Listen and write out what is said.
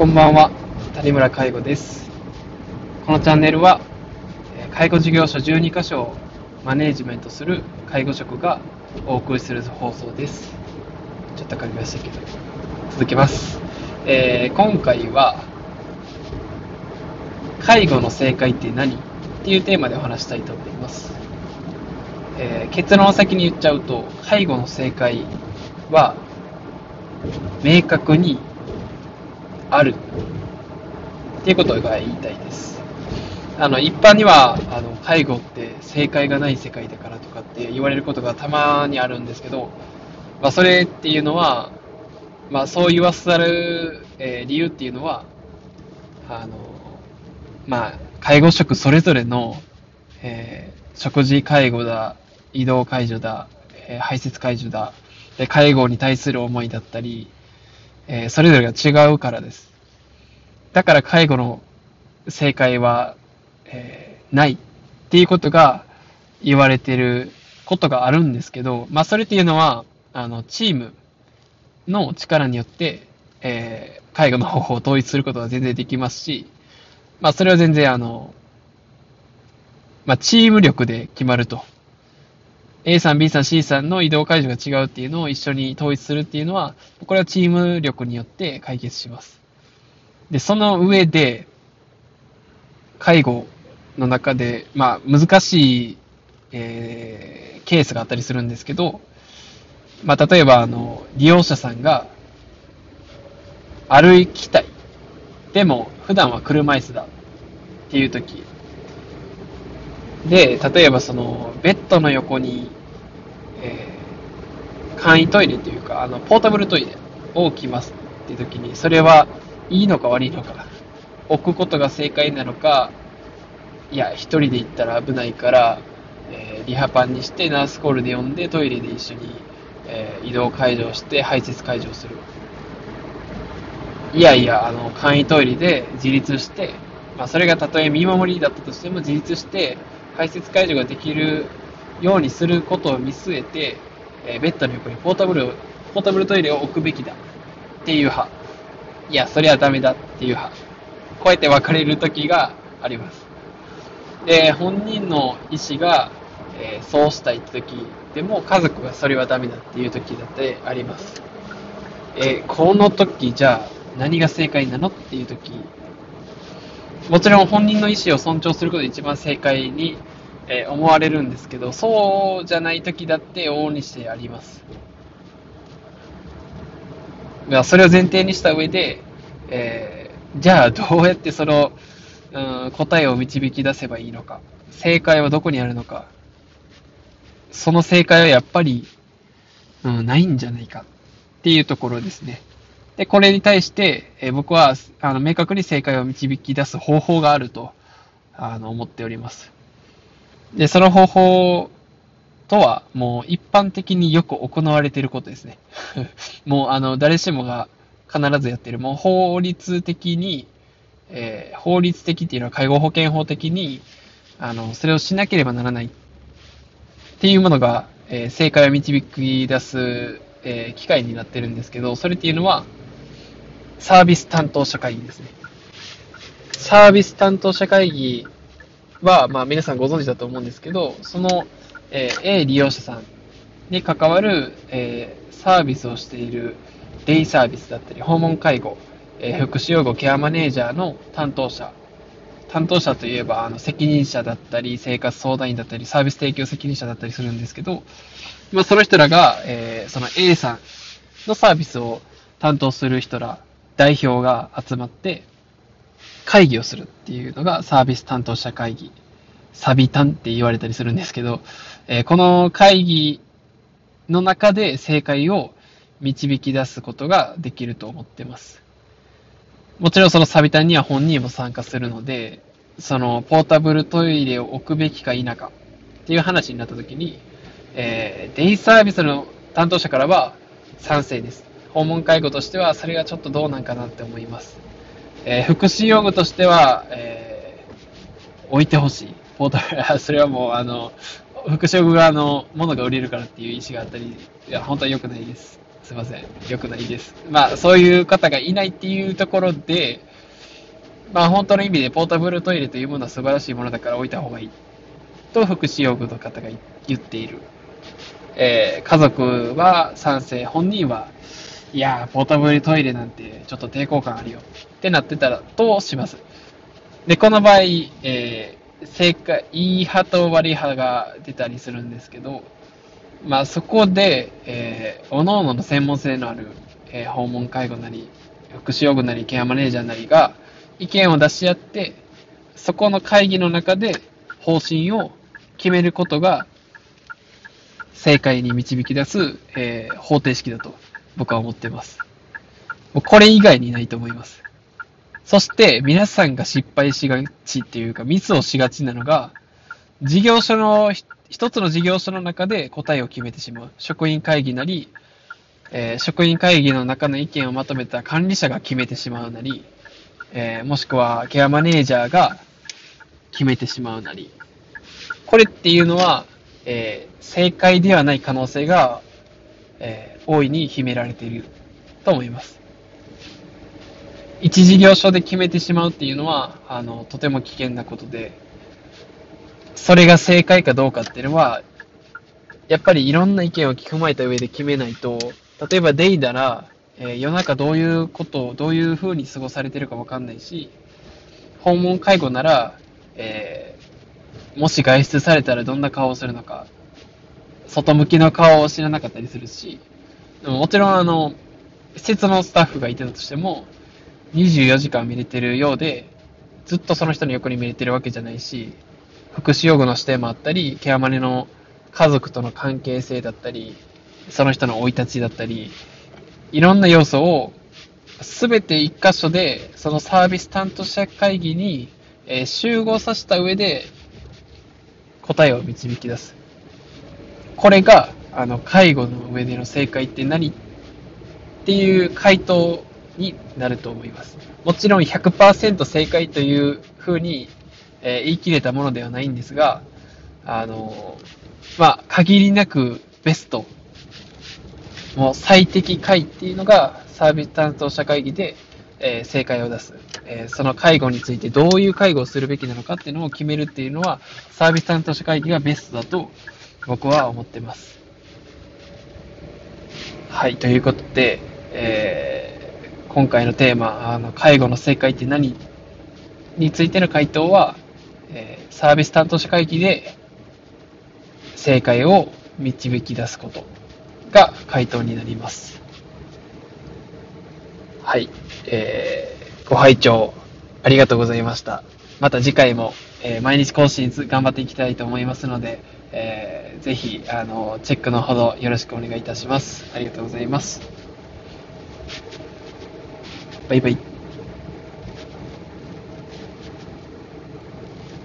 こんばんは、谷村介護です。このチャンネルは、介護事業所12カ所をマネージメントする介護職がお送りする放送です。ちょっとかりましたけど、続けます。えー今回は、介護の正解って何？っていうテーマでお話したいと思います。えー結論を先に言っちゃうと、介護の正解は、明確にあるっていうことが言いたいです。あの、一般には、あの、介護って正解がない世界だからとかって言われることがたまにあるんですけど、まあ、それっていうのは、まあ、そう言わされる、えー理由っていうのは、あの、まあ、介護職それぞれの、えー食事介護だ、移動介助だ、えー排泄介助だ、で介護に対する思いだったり、えーそれぞれが違うからです。だから介護の正解は、えーないっていうことが言われてることがあるんですけど、まあそれっていうのは、あの、チームの力によって、えー介護の方法を統一することが全然できますし、まあそれは全然あの、まあチーム力で決まると。A さん、B さん、C さんの移動解除が違うっていうのを一緒に統一するっていうのは、これはチーム力によって解決します。で、その上で、介護の中で、まあ、難しい、えーケースがあったりするんですけど、まあ、例えば、あの、利用者さんが、歩きたい。でも、普段は車椅子だ。っていう時。で、例えばその、ベッドの横に、えー簡易トイレというか、あの、ポータブルトイレを置きますって時に、それはいいのか悪いのか、置くことが正解なのか、いや、一人で行ったら危ないから、えーリハパンにしてナースコールで呼んでトイレで一緒に、えー移動解除して排泄解除する。いやいや、あの、簡易トイレで自立して、まあ、それがたとえ見守りだったとしても自立して、排泄解除ができるようにすることを見据えて、えーベッドの横にポータブル、ポータブルトイレを置くべきだっていう派。いや、それはダメだっていう派。こうやって分かれる時があります。で、本人の意思が、えーそうしたいって時でも、家族がそれはダメだっていう時だってあります。えーこの時じゃあ何が正解なのっていう時もちろん本人の意思を尊重することが一番正解に、えー思われるんですけどそうじゃない時だって往々にしてありますそれを前提にした上で、えーじゃあどうやってその、うん、答えを導き出せばいいのか正解はどこにあるのかその正解はやっぱり、うん、ないんじゃないかっていうところですね。で、これに対して、え僕は、あの、明確に正解を導き出す方法があると、あの、思っております。で、その方法とは、もう一般的によく行われていることですね。もう、あの、誰しもが必ずやっている、もう法律的に、えー法律的っていうのは介護保険法的に、あの、それをしなければならないっていうものが、えー正解を導き出す、えー機会になってるんですけど、それっていうのは、サービス担当者会議ですね。サービス担当者会議は、まあ皆さんご存知だと思うんですけど、その、えー A 利用者さんに関わる、えーサービスをしているデイサービスだったり、訪問介護、えー福祉用護ケアマネージャーの担当者、担当者といえば、あの、責任者だったり、生活相談員だったり、サービス提供責任者だったりするんですけど、まあ、その人らが、えーその A さんのサービスを担当する人ら、代表が集まって、会議をするっていうのがサービス担当者会議。サビタンって言われたりするんですけど、えーこの会議の中で正解を導き出すことができると思ってます。もちろんそのサビタンには本人も参加するので、そのポータブルトイレを置くべきか否かっていう話になった時に、えーデイサービスの担当者からは賛成です。訪問介護としてはそれがちょっとどうなんかなって思います。えー福祉用具としては、えー置いてほしい。ポータル、それはもうあの、福祉用具側のものが売れるからっていう意思があったり、いや、本当は良くないです。すいません。良くないです。まあ、そういう方がいないっていうところで、まあ、本当の意味でポータブルトイレというものは素晴らしいものだから置いた方がいい。と、福祉用具の方が言っている。えー、家族は賛成、本人は、いやー、ポータブルトイレなんてちょっと抵抗感あるよ。ってなってたら、とします？で、この場合、えー、正解、いい派と悪い派が出たりするんですけど、まあそこで、えー、各々の専門性のある、えー、訪問介護なり、福祉用具なり、ケアマネージャーなりが意見を出し合って、そこの会議の中で方針を決めることが正解に導き出す、えー、方程式だと僕は思ってます。もうこれ以外にないと思います。そして皆さんが失敗しがちっていうかミスをしがちなのが、事業所の、一つの事業所の中で答えを決めてしまう。職員会議なり、えー、職員会議の中の意見をまとめた管理者が決めてしまうなり、えー、もしくはケアマネージャーが決めてしまうなり。これっていうのは、えー、正解ではない可能性が、え大いに秘められていると思います。一事業所で決めてしまうっていうのは、あの、とても危険なことで、それが正解かどうかっていうのは、やっぱりいろんな意見を聞くまえた上で決めないと、例えばデイなら、えー、世の中どういうことを、どういう風に過ごされてるかわかんないし、訪問介護なら、えー、もし外出されたらどんな顔をするのか、外向きの顔を知らなかったりするし、ももちろんあの、施設のスタッフがいてたとしても、24時間見れてるようで、ずっとその人の横に見れてるわけじゃないし、福祉用具の視点もあったり、ケアマネの家族との関係性だったり、その人の生い立ちだったり、いろんな要素をすべて一箇所で、そのサービス担当者会議に、え集合させた上で答えを導き出す。これが、あの、介護の上での正解って何っていう回答になると思います。もちろん100%正解というふうに、えー、言い切れたものではないんですが、あのー、まあ、限りなくベスト、もう最適解っていうのがサービス担当者会議で、えー、正解を出す、えその介護についてどういう介護をするべきなのかっていうのを決めるっていうのは、サービス担当者会議がベストだと僕は思ってます。はい、ということで、えー今回のテーマ、あの介護の正解って何についての回答は、えー、サービス担当者会議で正解を導き出すことが回答になります。はい。えー、ご拝聴ありがとうございました。また次回も、えー、毎日更新頑張っていきたいと思いますので、えー、ぜひ、あの、チェックのほどよろしくお願いいたします。ありがとうございます。バイバイ。